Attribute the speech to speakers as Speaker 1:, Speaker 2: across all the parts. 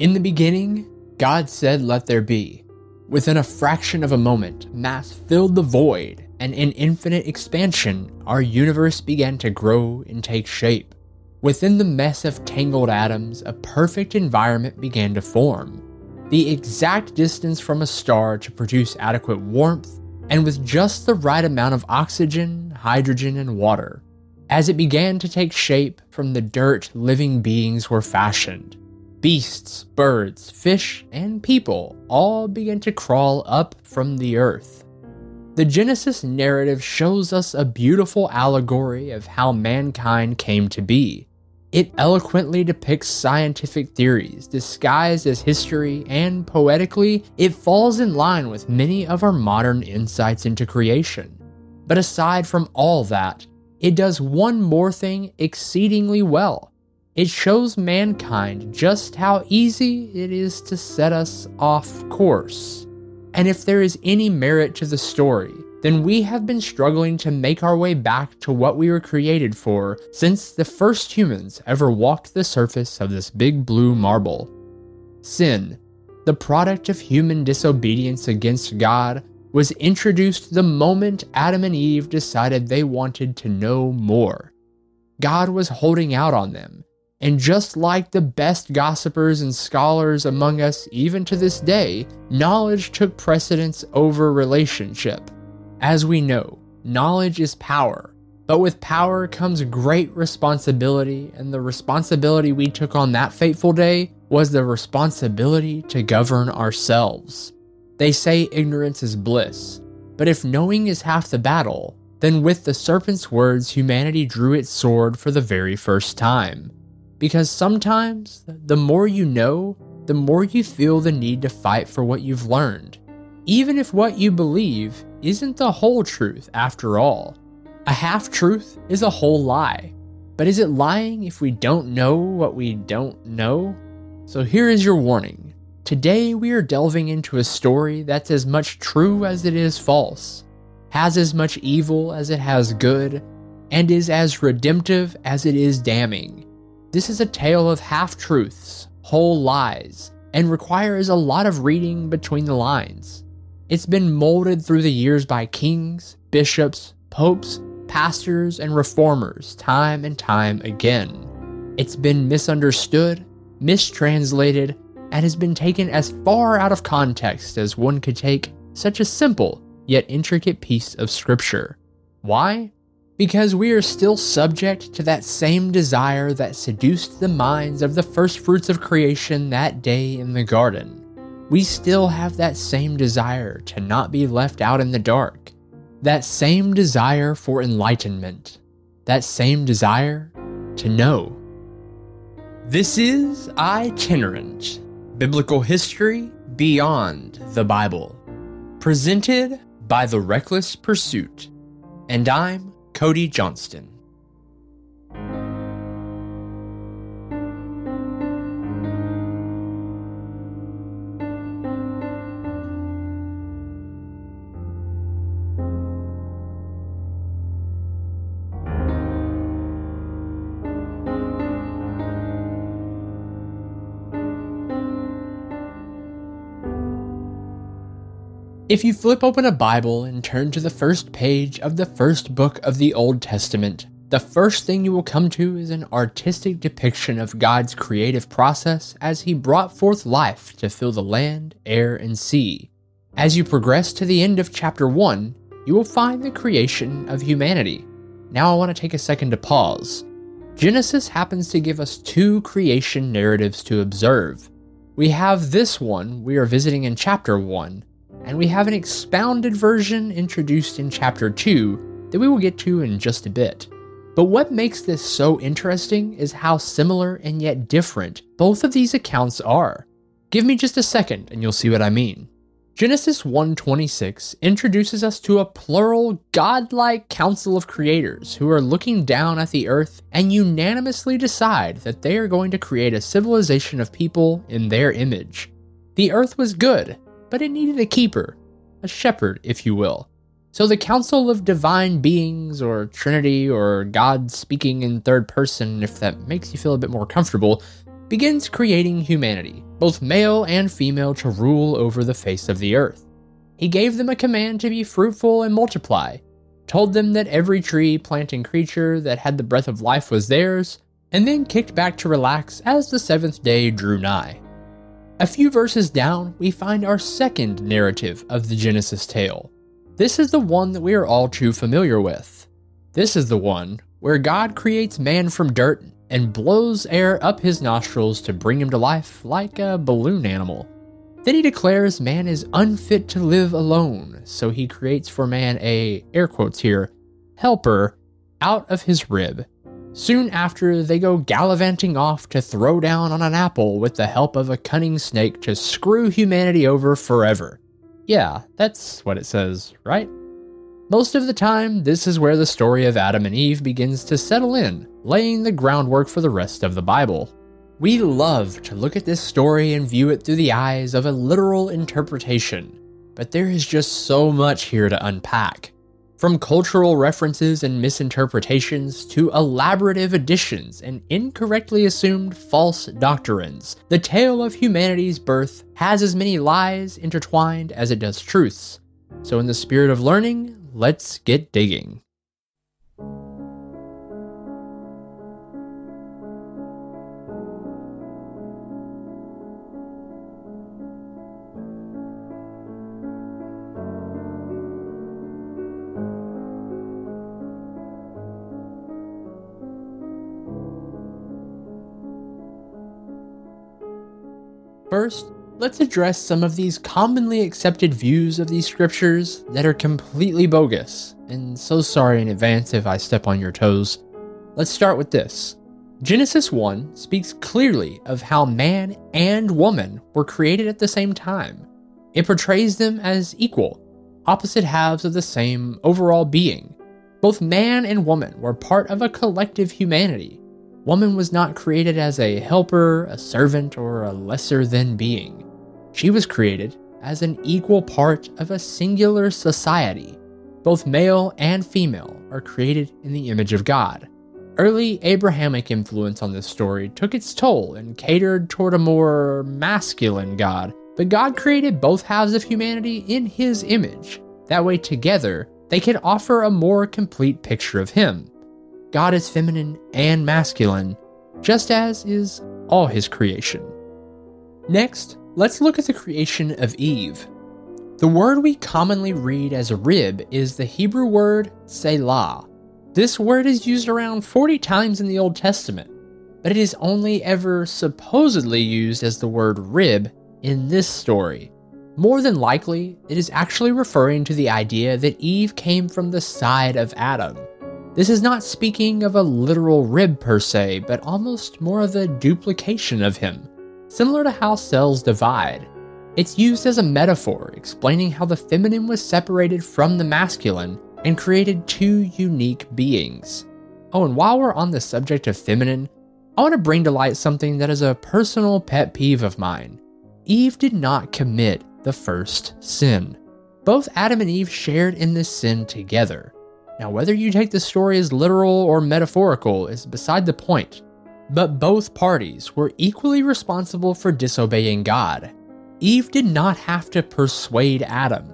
Speaker 1: In the beginning, God said, Let there be. Within a fraction of a moment, mass filled the void, and in infinite expansion, our universe began to grow and take shape. Within the mess of tangled atoms, a perfect environment began to form. The exact distance from a star to produce adequate warmth, and with just the right amount of oxygen, hydrogen, and water. As it began to take shape, from the dirt living beings were fashioned. Beasts, birds, fish, and people all began to crawl up from the earth. The Genesis narrative shows us a beautiful allegory of how mankind came to be. It eloquently depicts scientific theories disguised as history, and poetically, it falls in line with many of our modern insights into creation. But aside from all that, it does one more thing exceedingly well. It shows mankind just how easy it is to set us off course. And if there is any merit to the story, then we have been struggling to make our way back to what we were created for since the first humans ever walked the surface of this big blue marble. Sin, the product of human disobedience against God, was introduced the moment Adam and Eve decided they wanted to know more. God was holding out on them, and just like the best gossipers and scholars among us, even to this day, knowledge took precedence over relationship. As we know, knowledge is power, but with power comes great responsibility, and the responsibility we took on that fateful day was the responsibility to govern ourselves. They say ignorance is bliss, but if knowing is half the battle, then with the serpent's words, humanity drew its sword for the very first time. Because sometimes, the more you know, the more you feel the need to fight for what you've learned, even if what you believe isn't the whole truth after all. A half truth is a whole lie. But is it lying if we don't know what we don't know? So here is your warning. Today we are delving into a story that's as much true as it is false, has as much evil as it has good, and is as redemptive as it is damning. This is a tale of half truths, whole lies, and requires a lot of reading between the lines. It's been molded through the years by kings, bishops, popes, pastors, and reformers time and time again. It's been misunderstood, mistranslated, and has been taken as far out of context as one could take such a simple yet intricate piece of scripture. Why? Because we are still subject to that same desire that seduced the minds of the first fruits of creation that day in the garden. We still have that same desire to not be left out in the dark, that same desire for enlightenment, that same desire to know. This is Itinerant Biblical History Beyond the Bible, presented by The Reckless Pursuit, and I'm Cody Johnston. If you flip open a Bible and turn to the first page of the first book of the Old Testament, the first thing you will come to is an artistic depiction of God's creative process as He brought forth life to fill the land, air, and sea. As you progress to the end of chapter 1, you will find the creation of humanity. Now I want to take a second to pause. Genesis happens to give us two creation narratives to observe. We have this one we are visiting in chapter 1 and we have an expounded version introduced in Chapter 2 that we will get to in just a bit. But what makes this so interesting is how similar and yet different both of these accounts are. Give me just a second and you'll see what I mean. Genesis 1:26 introduces us to a plural godlike council of creators who are looking down at the earth and unanimously decide that they are going to create a civilization of people in their image. The earth was good, but it needed a keeper, a shepherd, if you will. So the council of divine beings, or Trinity, or God speaking in third person, if that makes you feel a bit more comfortable, begins creating humanity, both male and female, to rule over the face of the earth. He gave them a command to be fruitful and multiply, told them that every tree, plant, and creature that had the breath of life was theirs, and then kicked back to relax as the seventh day drew nigh. A few verses down, we find our second narrative of the Genesis tale. This is the one that we are all too familiar with. This is the one where God creates man from dirt and blows air up his nostrils to bring him to life like a balloon animal. Then he declares man is unfit to live alone, so he creates for man a, air quotes here, helper out of his rib Soon after, they go gallivanting off to throw down on an apple with the help of a cunning snake to screw humanity over forever. Yeah, that's what it says, right? Most of the time, this is where the story of Adam and Eve begins to settle in, laying the groundwork for the rest of the Bible. We love to look at this story and view it through the eyes of a literal interpretation, but there is just so much here to unpack. From cultural references and misinterpretations to elaborative additions and incorrectly assumed false doctrines, the tale of humanity's birth has as many lies intertwined as it does truths. So, in the spirit of learning, let's get digging. First, let's address some of these commonly accepted views of these scriptures that are completely bogus, and so sorry in advance if I step on your toes. Let's start with this. Genesis 1 speaks clearly of how man and woman were created at the same time. It portrays them as equal, opposite halves of the same overall being. Both man and woman were part of a collective humanity, Woman was not created as a helper, a servant, or a lesser than being. She was created as an equal part of a singular society. Both male and female are created in the image of God. Early Abrahamic influence on this story took its toll and catered toward a more masculine God, but God created both halves of humanity in His image. That way, together, they could offer a more complete picture of Him. God is feminine and masculine, just as is all his creation. Next, let's look at the creation of Eve. The word we commonly read as a rib is the Hebrew word tsela. This word is used around 40 times in the Old Testament, but it is only ever supposedly used as the word rib in this story. More than likely, it is actually referring to the idea that Eve came from the side of Adam, this is not speaking of a literal rib per se, but almost more of a duplication of him, similar to how cells divide. It's used as a metaphor, explaining how the feminine was separated from the masculine and created two unique beings. Oh, and while we're on the subject of feminine, I want to bring to light something that is a personal pet peeve of mine. Eve did not commit the first sin. Both Adam and Eve shared in this sin together. Now, whether you take the story as literal or metaphorical is beside the point, but both parties were equally responsible for disobeying God. Eve did not have to persuade Adam.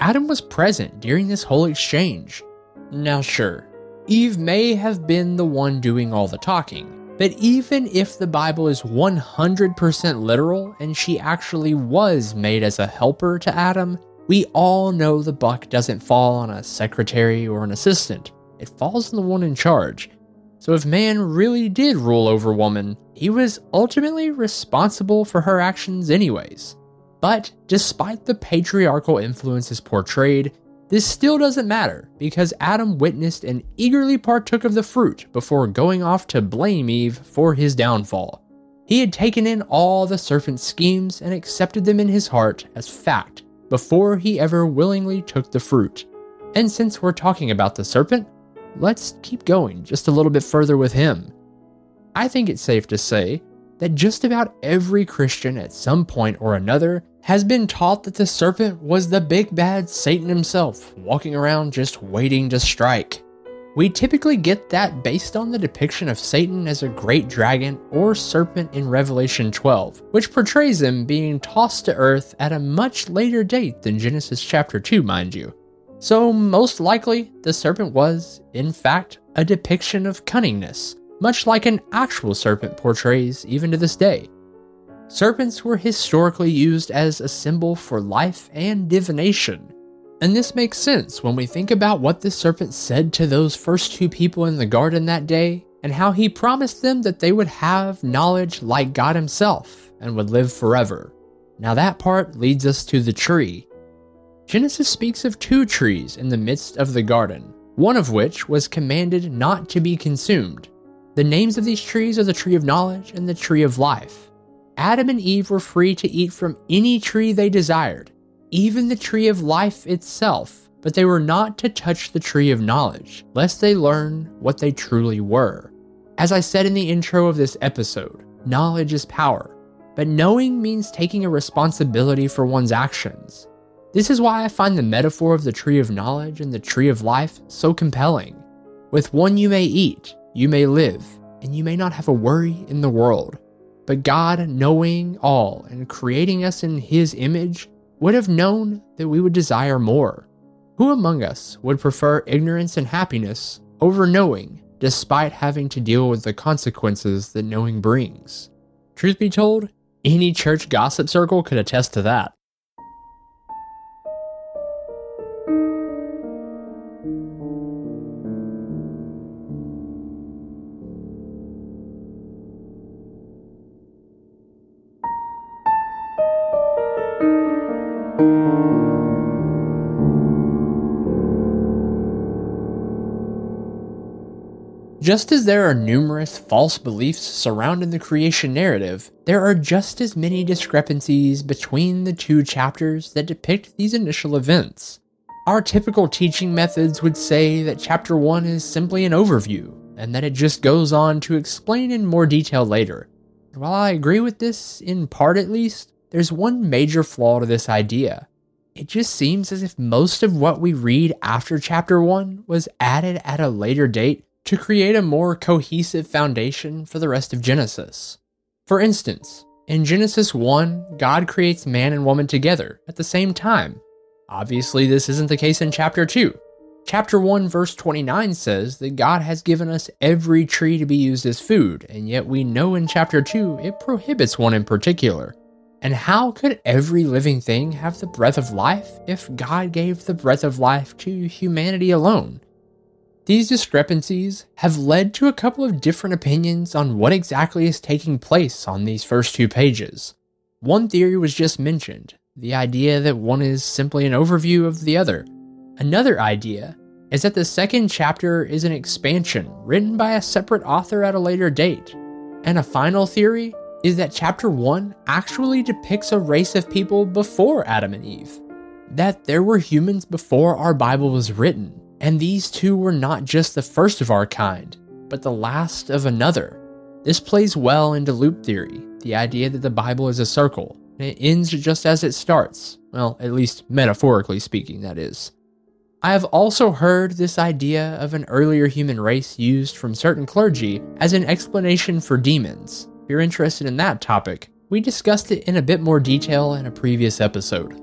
Speaker 1: Adam was present during this whole exchange. Now, sure, Eve may have been the one doing all the talking, but even if the Bible is 100% literal and she actually was made as a helper to Adam, we all know the buck doesn't fall on a secretary or an assistant, it falls on the one in charge. So if man really did rule over woman, he was ultimately responsible for her actions, anyways. But despite the patriarchal influences portrayed, this still doesn't matter because Adam witnessed and eagerly partook of the fruit before going off to blame Eve for his downfall. He had taken in all the serpent's schemes and accepted them in his heart as fact before he ever willingly took the fruit. And since we're talking about the serpent, let's keep going just a little bit further with him. I think it's safe to say that just about every Christian at some point or another has been taught that the serpent was the big bad Satan himself, walking around just waiting to strike. We typically get that based on the depiction of Satan as a great dragon or serpent in Revelation 12, which portrays him being tossed to earth at a much later date than Genesis chapter 2, mind you. So, most likely, the serpent was, in fact, a depiction of cunningness, much like an actual serpent portrays even to this day. Serpents were historically used as a symbol for life and divination, and this makes sense when we think about what the serpent said to those first two people in the garden that day, and how he promised them that they would have knowledge like God Himself and would live forever. Now, that part leads us to the tree. Genesis speaks of two trees in the midst of the garden, one of which was commanded not to be consumed. The names of these trees are the tree of knowledge and the tree of life. Adam and Eve were free to eat from any tree they desired, even the tree of life itself, but they were not to touch the tree of knowledge, lest they learn what they truly were. As I said in the intro of this episode, knowledge is power, but knowing means taking a responsibility for one's actions. This is why I find the metaphor of the tree of knowledge and the tree of life so compelling. With one you may eat, you may live, and you may not have a worry in the world. But God, knowing all and creating us in His image, would have known that we would desire more. Who among us would prefer ignorance and happiness over knowing, despite having to deal with the consequences that knowing brings? Truth be told, any church gossip circle could attest to that. Just as there are numerous false beliefs surrounding the creation narrative, there are just as many discrepancies between the two chapters that depict these initial events. Our typical teaching methods would say that chapter 1 is simply an overview, and that it just goes on to explain in more detail later. while I agree with this, in part at least, there's one major flaw to this idea. It just seems as if most of what we read after chapter 1 was added at a later date to create a more cohesive foundation for the rest of Genesis. For instance, in Genesis 1, God creates man and woman together at the same time. Obviously, this isn't the case in chapter 2. Chapter 1, verse 29 says that God has given us every tree to be used as food, and yet we know in chapter 2 it prohibits one in particular. And how could every living thing have the breath of life if God gave the breath of life to humanity alone? These discrepancies have led to a couple of different opinions on what exactly is taking place on these first two pages. One theory was just mentioned the idea that one is simply an overview of the other. Another idea is that the second chapter is an expansion written by a separate author at a later date. And a final theory is that chapter 1 actually depicts a race of people before Adam and Eve. That there were humans before our Bible was written, and these two were not just the first of our kind, but the last of another. This plays well into loop theory, the idea that the Bible is a circle, and it ends just as it starts. Well, at least metaphorically speaking, that is. I have also heard this idea of an earlier human race used from certain clergy as an explanation for demons. If you're interested in that topic, we discussed it in a bit more detail in a previous episode.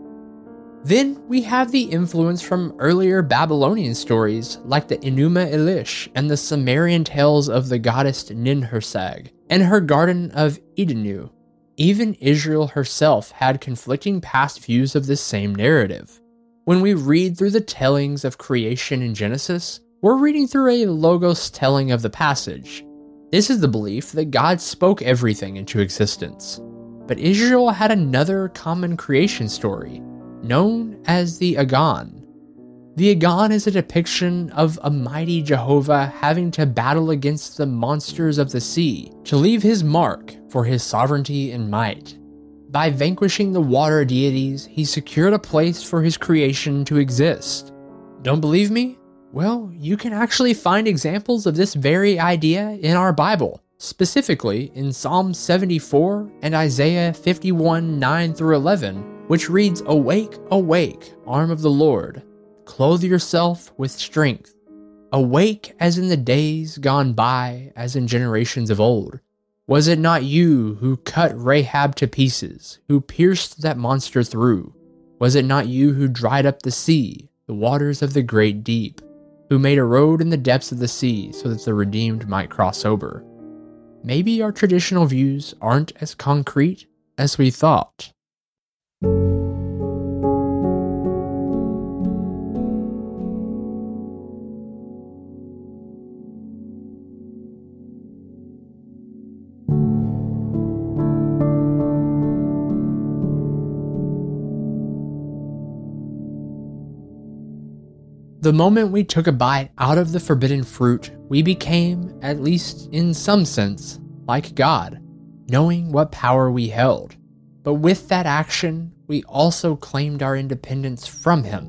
Speaker 1: Then we have the influence from earlier Babylonian stories like the Enuma Elish and the Sumerian tales of the goddess Ninhursag and her Garden of Edenu. Even Israel herself had conflicting past views of this same narrative. When we read through the tellings of creation in Genesis, we're reading through a logos telling of the passage. This is the belief that God spoke everything into existence. But Israel had another common creation story known as the Agon. The Agon is a depiction of a mighty Jehovah having to battle against the monsters of the sea to leave his mark for his sovereignty and might. By vanquishing the water deities, he secured a place for his creation to exist. Don't believe me? Well, you can actually find examples of this very idea in our Bible, specifically in Psalm 74 and Isaiah 51 9 through 11, which reads, Awake, awake, arm of the Lord, clothe yourself with strength. Awake as in the days gone by, as in generations of old. Was it not you who cut Rahab to pieces, who pierced that monster through? Was it not you who dried up the sea, the waters of the great deep, who made a road in the depths of the sea so that the redeemed might cross over? Maybe our traditional views aren't as concrete as we thought. The moment we took a bite out of the forbidden fruit, we became, at least in some sense, like God, knowing what power we held. But with that action, we also claimed our independence from Him.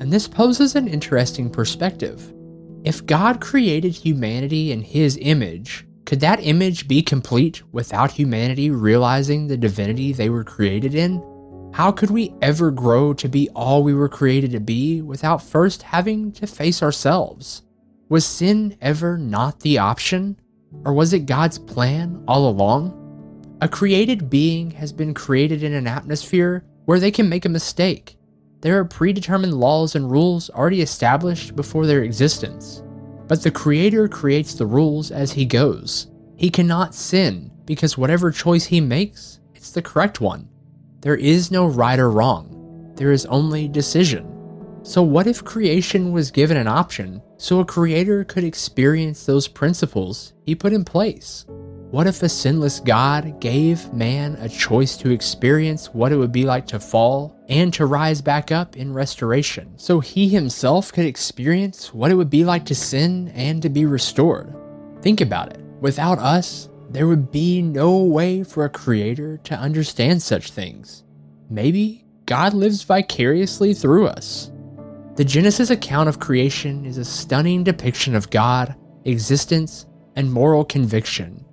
Speaker 1: And this poses an interesting perspective. If God created humanity in His image, could that image be complete without humanity realizing the divinity they were created in? How could we ever grow to be all we were created to be without first having to face ourselves? Was sin ever not the option? Or was it God's plan all along? A created being has been created in an atmosphere where they can make a mistake. There are predetermined laws and rules already established before their existence. But the Creator creates the rules as He goes. He cannot sin because whatever choice He makes, it's the correct one. There is no right or wrong, there is only decision. So, what if creation was given an option so a creator could experience those principles he put in place? What if a sinless God gave man a choice to experience what it would be like to fall and to rise back up in restoration, so he himself could experience what it would be like to sin and to be restored? Think about it. Without us, there would be no way for a creator to understand such things. Maybe God lives vicariously through us. The Genesis account of creation is a stunning depiction of God, existence, and moral conviction.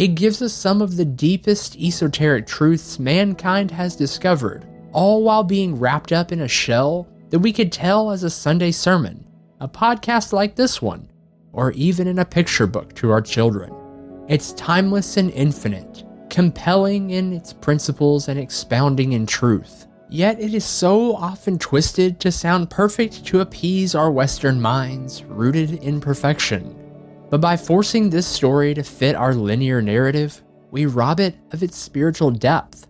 Speaker 1: It gives us some of the deepest esoteric truths mankind has discovered, all while being wrapped up in a shell that we could tell as a Sunday sermon, a podcast like this one, or even in a picture book to our children. It's timeless and infinite, compelling in its principles and expounding in truth. Yet it is so often twisted to sound perfect to appease our Western minds, rooted in perfection. But by forcing this story to fit our linear narrative, we rob it of its spiritual depth.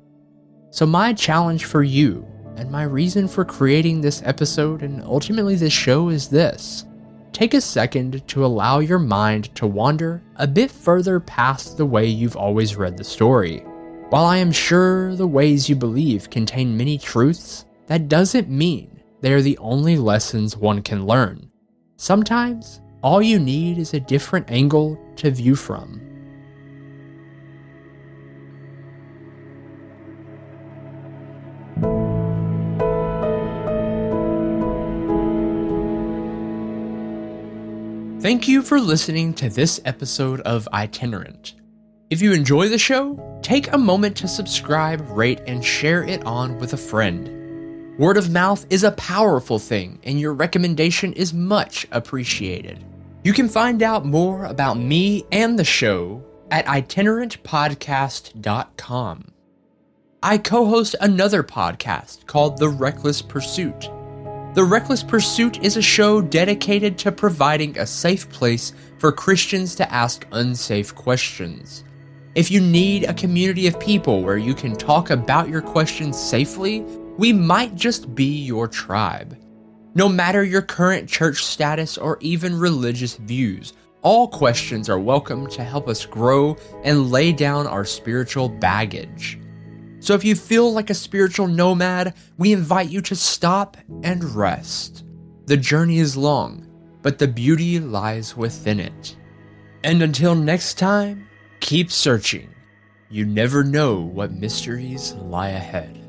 Speaker 1: So, my challenge for you, and my reason for creating this episode and ultimately this show is this take a second to allow your mind to wander a bit further past the way you've always read the story. While I am sure the ways you believe contain many truths, that doesn't mean they are the only lessons one can learn. Sometimes, all you need is a different angle to view from. Thank you for listening to this episode of Itinerant. If you enjoy the show, take a moment to subscribe, rate, and share it on with a friend. Word of mouth is a powerful thing, and your recommendation is much appreciated. You can find out more about me and the show at itinerantpodcast.com. I co host another podcast called The Reckless Pursuit the Reckless Pursuit is a show dedicated to providing a safe place for Christians to ask unsafe questions. If you need a community of people where you can talk about your questions safely, we might just be your tribe. No matter your current church status or even religious views, all questions are welcome to help us grow and lay down our spiritual baggage. So if you feel like a spiritual nomad, we invite you to stop and rest. The journey is long, but the beauty lies within it. And until next time, keep searching. You never know what mysteries lie ahead.